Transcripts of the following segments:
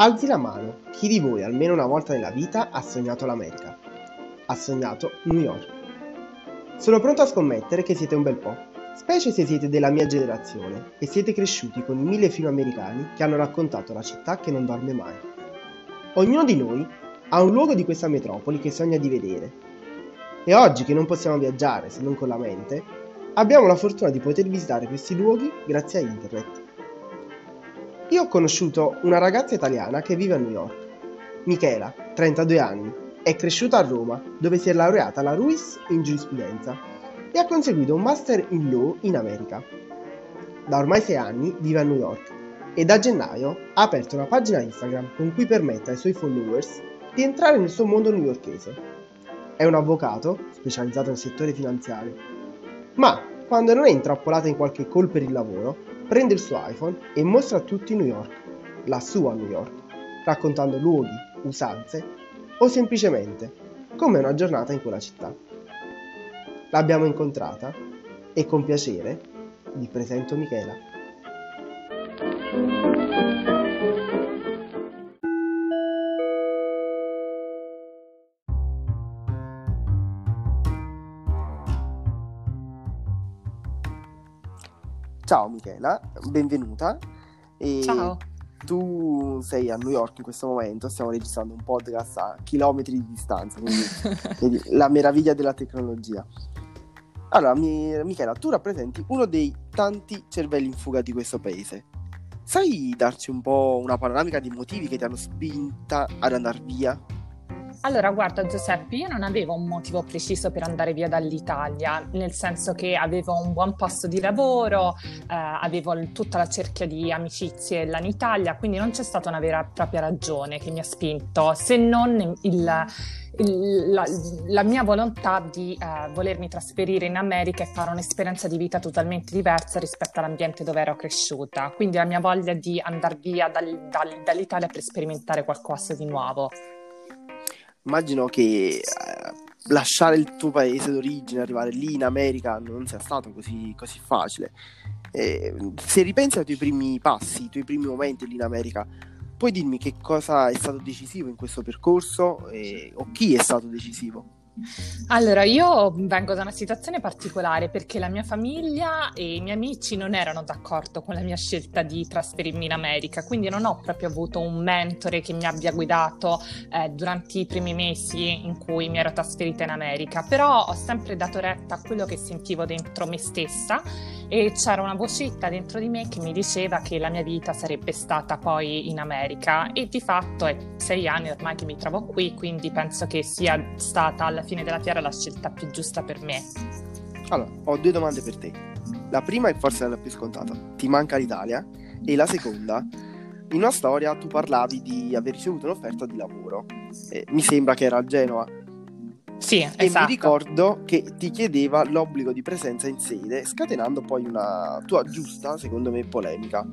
Alzi la mano, chi di voi almeno una volta nella vita ha sognato l'America? Ha sognato New York. Sono pronto a scommettere che siete un bel po', specie se siete della mia generazione e siete cresciuti con i mille film americani che hanno raccontato la città che non dorme mai. Ognuno di noi ha un luogo di questa metropoli che sogna di vedere. E oggi che non possiamo viaggiare se non con la mente, abbiamo la fortuna di poter visitare questi luoghi grazie a internet. Io ho conosciuto una ragazza italiana che vive a New York. Michela, 32 anni, è cresciuta a Roma, dove si è laureata alla Ruiz in giurisprudenza e ha conseguito un master in law in America. Da ormai 6 anni vive a New York e da gennaio ha aperto una pagina Instagram con cui permette ai suoi followers di entrare nel suo mondo newyorkese. È un avvocato, specializzato nel settore finanziario, ma quando non è intrappolata in qualche call per il lavoro, prende il suo iPhone e mostra a tutti New York, la sua New York, raccontando luoghi, usanze o semplicemente come una giornata in quella città. L'abbiamo incontrata e con piacere vi presento Michela. Ciao Michela, benvenuta. E Ciao. Tu sei a New York in questo momento, stiamo registrando un podcast a chilometri di distanza, quindi la meraviglia della tecnologia. Allora, mi, Michela, tu rappresenti uno dei tanti cervelli in fuga di questo paese. Sai darci un po' una panoramica dei motivi che ti hanno spinta ad andare via? Allora, guarda Giuseppe, io non avevo un motivo preciso per andare via dall'Italia, nel senso che avevo un buon posto di lavoro, eh, avevo tutta la cerchia di amicizie là in Italia, quindi non c'è stata una vera e propria ragione che mi ha spinto, se non il, il, la, la, mia volontà di eh, volermi trasferire in America e fare un'esperienza di vita totalmente diversa rispetto all'ambiente dove ero cresciuta, quindi la mia voglia di andare via dal, dal, dall'Italia per sperimentare qualcosa di nuovo immagino che eh, lasciare il tuo paese d'origine, arrivare lì in America non sia stato così, così facile. Eh, se ripensi ai tuoi primi passi, i tuoi primi momenti lì in America, puoi dirmi che cosa è stato decisivo in questo percorso eh, o chi è stato decisivo? Allora, io vengo da una situazione particolare perché la mia famiglia e i miei amici non erano d'accordo con la mia scelta di trasferirmi in America, quindi non ho proprio avuto un mentore che mi abbia guidato eh, durante i primi mesi in cui mi ero trasferita in America, però ho sempre dato retta a quello che sentivo dentro me stessa e c'era una vocetta dentro di me che mi diceva che la mia vita sarebbe stata poi in America e di fatto è sei anni ormai che mi trovo qui, quindi penso che sia stata alla fine della fiera la scelta più giusta per me. Allora, ho due domande per te. La prima è forse la più scontata. Ti manca l'Italia? E la seconda, in una storia tu parlavi di aver ricevuto un'offerta di lavoro. Eh, mi sembra che era a Genova. Sì, e esatto. mi ricordo che ti chiedeva l'obbligo di presenza in sede, scatenando poi una tua giusta, secondo me, polemica.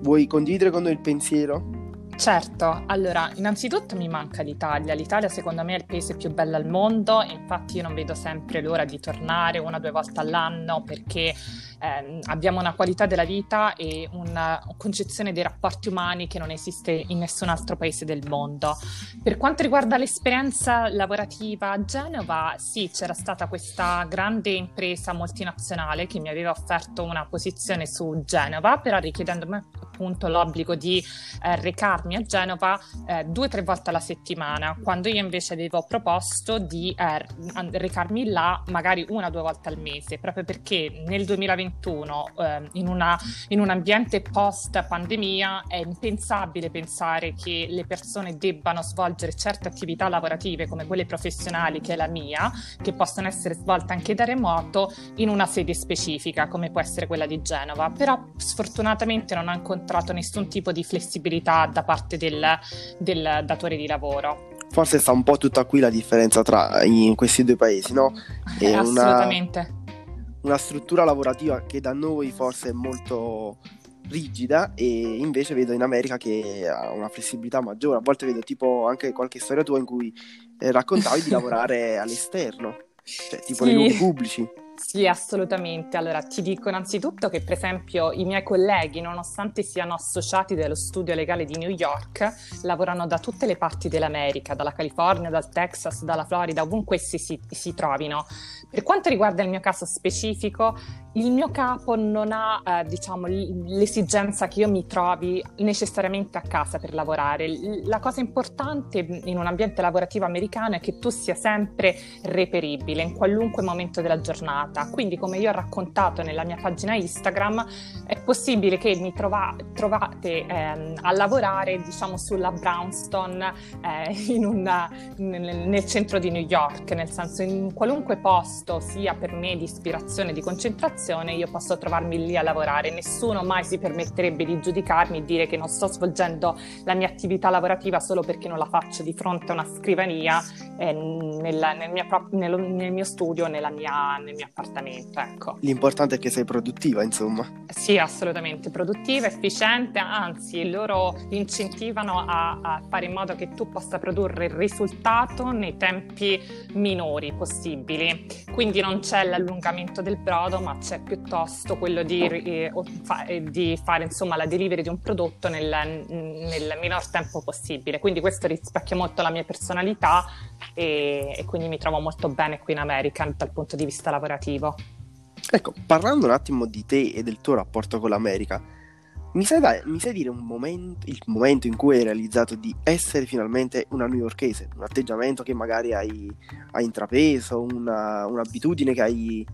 Vuoi condividere con noi il pensiero? Certo, allora, innanzitutto mi manca l'Italia. L'Italia secondo me è il paese più bello al mondo, infatti io non vedo sempre l'ora di tornare una o due volte all'anno perché eh, abbiamo una qualità della vita e una concezione dei rapporti umani che non esiste in nessun altro paese del mondo. Per quanto riguarda l'esperienza lavorativa a Genova, sì, c'era stata questa grande impresa multinazionale che mi aveva offerto una posizione su Genova, però richiedendomi appunto l'obbligo di eh, recarmi a Genova eh, due o tre volte alla settimana, quando io invece avevo proposto di eh, recarmi là magari una o due volte al mese, proprio perché nel 2021 2021 eh, in, una, in, un ambiente post pandemia è impensabile pensare che le persone debbano svolgere certe attività lavorative come quelle professionali che è la mia, che possono essere svolte anche da remoto in una sede specifica come può essere quella di Genova, però sfortunatamente non ho incontrato nessun tipo di flessibilità da parte del, del datore di lavoro forse sta un po' tutta qui la differenza tra questi due paesi, no? È Assolutamente. Una, una struttura lavorativa che da noi forse è molto rigida e invece vedo in America che ha una flessibilità maggiore. A volte vedo tipo anche qualche storia tua in cui eh, raccontavi di lavorare all'esterno, cioè tipo sì. nei luoghi pubblici. Sì, assolutamente. Allora, ti dico innanzitutto che, per esempio, i miei colleghi, nonostante siano associati dello studio legale di New York, lavorano da tutte le parti dell'America, dalla California, dal Texas, dalla Florida, ovunque essi si, si trovino. Per quanto riguarda il mio caso specifico, il mio capo non ha, eh, diciamo, l'esigenza che io mi trovi necessariamente a casa per lavorare. La cosa importante in un ambiente lavorativo americano è che tu sia sempre reperibile in qualunque momento della giornata. Quindi, come io ho raccontato nella mia pagina Instagram, è possibile che mi trova, trovate eh, a lavorare, diciamo, sulla Brownstone eh, una, nel, nel centro di New York, nel senso in qualunque posto sia per me di ispirazione, di concentrazione situazione io posso trovarmi lì a lavorare. Nessuno mai si permetterebbe di giudicarmi e dire che non sto svolgendo la mia attività lavorativa solo perché non la faccio di fronte a una scrivania eh, nel, nel, mio, nel, nel, mio studio, mia, nel mio appartamento. Ecco. L'importante è che sei produttiva, insomma. Sì, assolutamente produttiva, efficiente, anzi loro incentivano a, a fare in modo che tu possa produrre il risultato nei tempi minori possibili. Quindi non c'è l'allungamento del brodo, ma c'è piuttosto quello di, eh, eh, di fare insomma, la delivery di un prodotto nel, nel, minor tempo possibile. Quindi questo rispecchia molto la mia personalità e, e quindi mi trovo molto bene qui in America dal punto di vista lavorativo. Ecco, parlando un attimo di te e del tuo rapporto con l'America, mi sai, da, mi sai dire un momento, il momento in cui hai realizzato di essere finalmente una newyorkese? Un atteggiamento che magari hai, hai intrapreso, una, un'abitudine che hai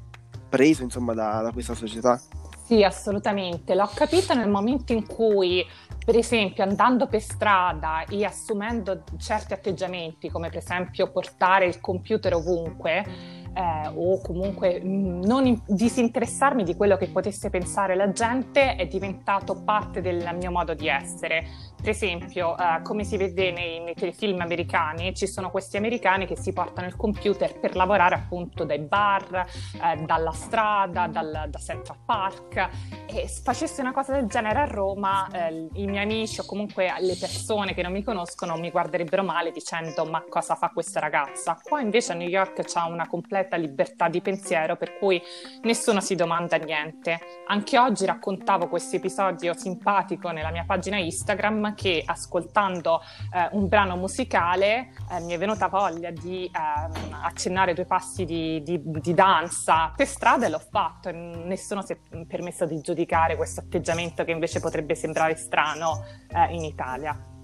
preso insomma da, da questa società? Sì, assolutamente. L'ho capito nel momento in cui, per esempio, andando per strada e assumendo certi atteggiamenti, come per esempio portare il computer ovunque, eh, o comunque mm, non in- disinteressarmi di quello che potesse pensare la gente è diventato parte del mio modo di essere. Per esempio, eh, come si vede nei, nei, telefilm americani, ci sono questi americani che si portano il computer per lavorare appunto dai bar, eh, dalla strada, dal, da Central Park e se facessi una cosa del genere a Roma, eh, i miei amici o comunque le persone che non mi conoscono mi guarderebbero male dicendo ma cosa fa questa ragazza? Qua invece a New York c'è una completa libertà di pensiero per cui nessuno si domanda niente. Anche oggi raccontavo questo episodio simpatico nella mia pagina Instagram che ascoltando eh, un brano musicale eh, mi è venuta voglia di eh, accennare due passi di, di, di, danza per strada e l'ho fatto. Nessuno si è permesso di giudicare questo atteggiamento che invece potrebbe sembrare strano eh, in Italia.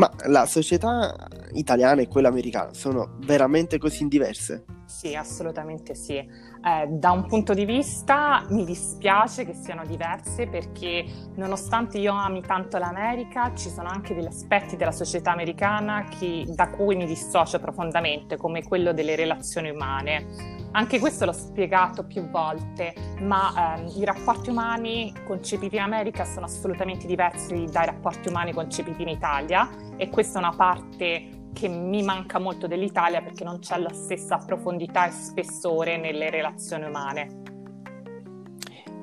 Ma la società italiana e quella americana sono veramente così diverse? Sì, assolutamente sì. Eh, da un punto di vista mi dispiace che siano diverse perché nonostante io ami tanto l'America, ci sono anche degli aspetti della società americana che, da cui mi dissocio profondamente, come quello delle relazioni umane. Anche questo l'ho spiegato più volte, ma ehm, i rapporti umani concepiti in America sono assolutamente diversi dai rapporti umani concepiti in Italia e questa è una parte che mi manca molto dell'Italia perché non c'è la stessa profondità e spessore nelle relazioni umane.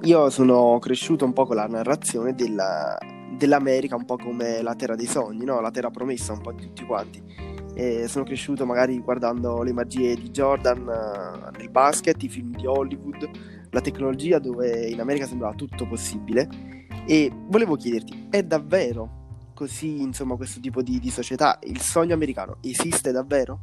Io sono cresciuto un po' con la narrazione della, dell'America un po' come la terra dei sogni, no? la terra promessa un po' di tutti quanti. E sono cresciuto magari guardando le magie di Jordan uh, nel basket, i film di Hollywood, la tecnologia dove in America sembrava tutto possibile. E volevo chiederti, è davvero così, insomma, questo tipo di, di società, il sogno americano esiste davvero?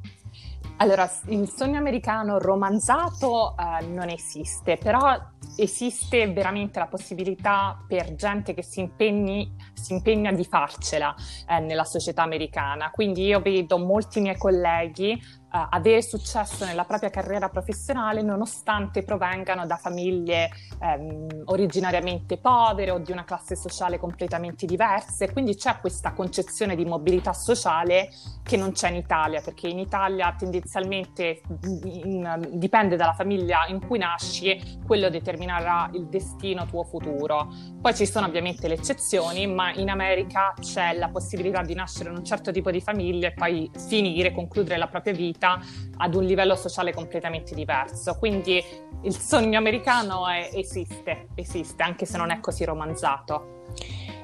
Allora, il sogno americano romanzato uh, non esiste, però esiste veramente la possibilità per gente che si, impegni, si impegna di farcela eh, nella società americana. Quindi io vedo molti miei colleghi uh, avere successo nella propria carriera professionale nonostante provengano da famiglie um, originariamente povere o di una classe sociale completamente diversa. Quindi c'è questa concezione di mobilità sociale che non c'è in Italia, perché in Italia tendenzialmente in, dipende dalla famiglia in cui nasci quello determinerà il destino tuo futuro. Poi ci sono ovviamente le eccezioni, ma in America c'è la possibilità di nascere in un certo tipo di famiglia e poi finire, concludere la propria vita vita ad un livello sociale completamente diverso. Quindi il sogno americano è, esiste, esiste, anche se non è così romanzato.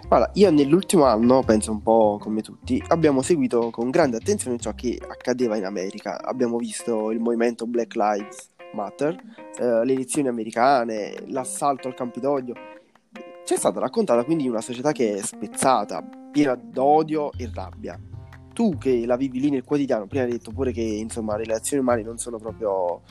Allora, io nell'ultimo anno, penso un po' come tutti, abbiamo seguito con grande attenzione ciò che accadeva in America. Abbiamo visto il movimento Black Lives Matter, eh, le elezioni americane, l'assalto al Campidoglio, c'è stata raccontata quindi una società che è spezzata, piena d'odio e rabbia. Tu che la vivi lì nel quotidiano, prima hai detto pure che insomma le relazioni umane non sono proprio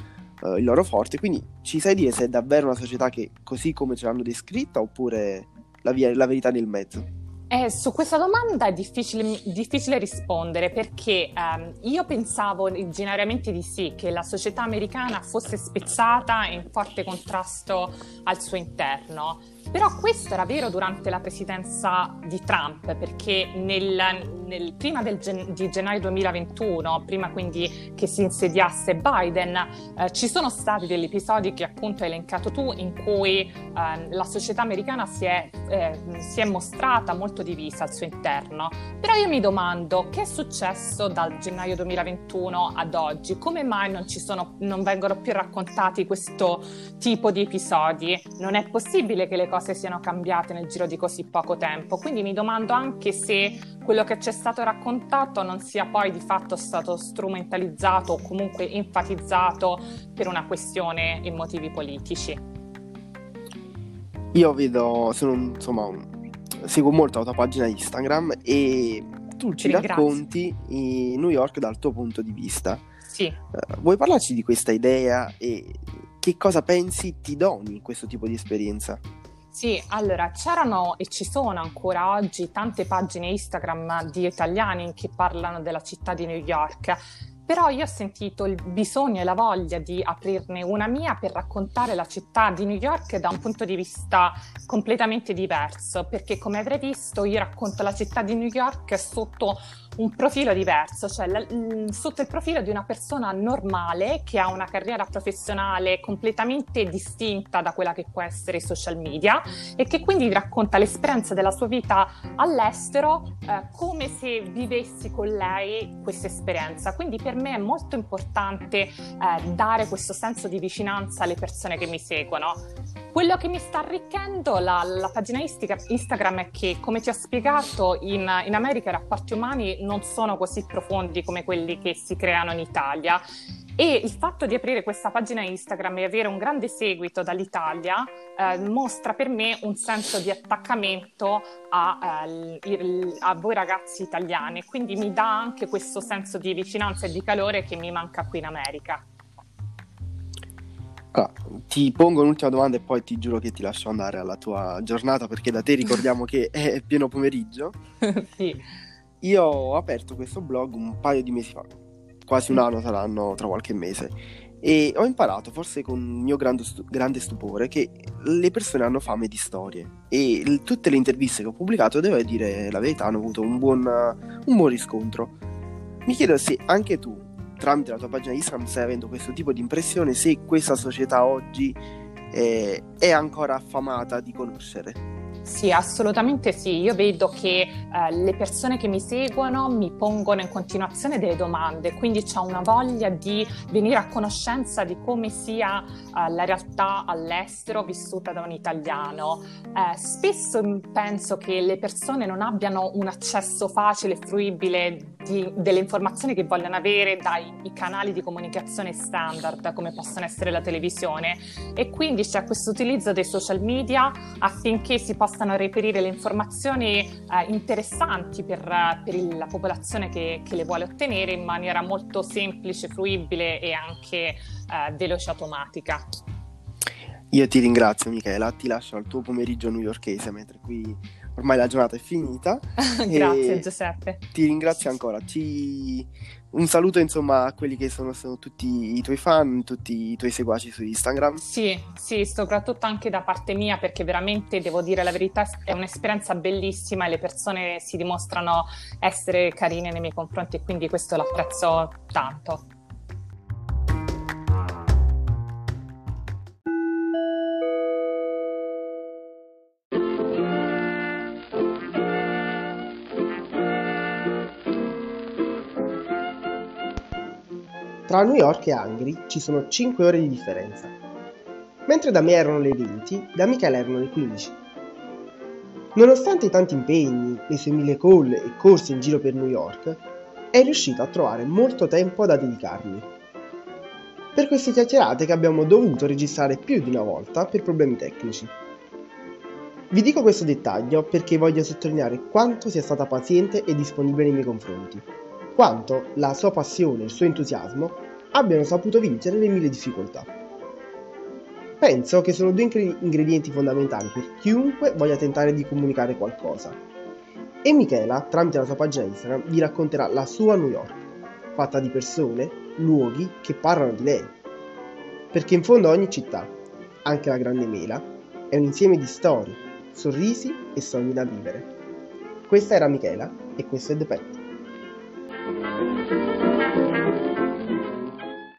uh, il loro forte, quindi ci sai dire se è davvero una società che così come ce l'hanno descritta oppure la, via, la verità nel mezzo? Eh, su questa domanda è difficile, difficile rispondere perché ehm, io pensavo originariamente di sì, che la società americana fosse spezzata e in forte contrasto al suo interno. Però questo era vero durante la presidenza di Trump, perché nel, nel, prima gen, di gennaio 2021, prima quindi che si insediasse Biden, eh, ci sono stati degli episodi che appunto hai elencato tu, in cui eh, la società americana si è, eh, si è, mostrata molto divisa al suo interno. Però io mi domando che è successo dal gennaio 2021 ad oggi? Come mai non, sono, non vengono più raccontati questo tipo di episodi? Non è possibile che le cose siano cambiate nel giro di così poco tempo. Quindi mi domando anche se quello che ci è stato raccontato non sia poi di fatto stato strumentalizzato o comunque enfatizzato per una questione e motivi politici. Io vedo, sono insomma, seguo molto la tua pagina Instagram e tu ci racconti New York dal tuo punto di vista. Sì. Uh, vuoi parlarci di questa idea e che cosa pensi ti doni questo tipo di esperienza? Sì, allora c'erano e ci sono ancora oggi tante pagine Instagram di italiani che parlano della città di New York però io ho sentito il bisogno e la voglia di aprirne una mia per raccontare la città di New York da un punto di vista completamente diverso, perché come avrei visto io racconto la città di New York sotto un profilo diverso, cioè la, sotto il profilo di una persona normale che ha una carriera professionale completamente distinta da quella che può essere i social media e che quindi racconta l'esperienza della sua vita all'estero eh, come se vivessi con lei questa esperienza. Quindi per me è molto importante eh, dare questo senso di vicinanza alle persone che mi seguono. Quello che mi sta arricchendo la, la pagina Instagram è che, come ti ho spiegato, in, in America i rapporti umani non sono così profondi come quelli che si creano in Italia e il fatto di aprire questa pagina Instagram e avere un grande seguito dall'Italia eh, mostra per me un senso di attaccamento a, eh, a, voi ragazzi italiani, quindi mi dà anche questo senso di vicinanza e di calore che mi manca qui in America. Allora, ti pongo un'ultima domanda e poi ti giuro che ti lascio andare alla tua giornata perché da te ricordiamo che è pieno pomeriggio. sì. Io ho aperto questo blog un paio di mesi fa quasi un anno saranno tra qualche mese. E ho imparato, forse con il mio grande, stu- grande stupore, che le persone hanno fame di storie. E l- tutte le interviste che ho pubblicato, devo dire la verità, hanno avuto un buon, un buon riscontro. Mi chiedo se anche tu, tramite la tua pagina Instagram, stai avendo questo tipo di impressione, se questa società oggi eh, è ancora affamata di conoscere. Sì, assolutamente sì. Io vedo che eh, le persone che mi seguono mi pongono in continuazione delle domande, quindi c'è una voglia di venire a conoscenza di come sia eh, la realtà all'estero vissuta da un italiano. Eh, spesso penso che le persone non abbiano un accesso facile e fruibile di, delle informazioni che vogliono avere dai canali di comunicazione standard, come possono essere la televisione, e quindi c'è questo utilizzo dei social media affinché si possa possano reperire le informazioni eh, interessanti per, per il, la popolazione che, che, le vuole ottenere in maniera molto semplice, fruibile e anche eh, veloce automatica. Io ti ringrazio Michela, ti lascio al tuo pomeriggio newyorkese mentre qui ormai la giornata è finita. Grazie Giuseppe. Ti ringrazio ancora, ci un saluto insomma a quelli che sono, sono, tutti i tuoi fan, tutti i tuoi seguaci su Instagram. Sì, sì, soprattutto anche da parte mia perché veramente devo dire la verità è un'esperienza bellissima e le persone si dimostrano essere carine nei miei confronti e quindi questo l'apprezzo tanto. Tra New York e Angri ci sono 5 ore di differenza. Mentre da me erano le 20, da Michele erano le 15. Nonostante i tanti impegni, le sue mille call e corse in giro per New York, è riuscito a trovare molto tempo da dedicarmi. per queste chiacchierate che abbiamo dovuto registrare più di una volta per problemi tecnici. Vi dico questo dettaglio perché voglio sottolineare quanto sia stata paziente e disponibile nei miei confronti, quanto la sua passione e il suo entusiasmo abbiano saputo vincere le mille difficoltà. Penso che sono due ingredienti fondamentali per chiunque voglia tentare di comunicare qualcosa. E Michela, tramite la sua pagina Instagram, vi racconterà la sua New York, fatta di persone, luoghi che parlano di lei. Perché in fondo ogni città, anche la Grande Mela, è un insieme di storie, sorrisi e sogni da vivere. Questa era Michela e questo è The Pet. Música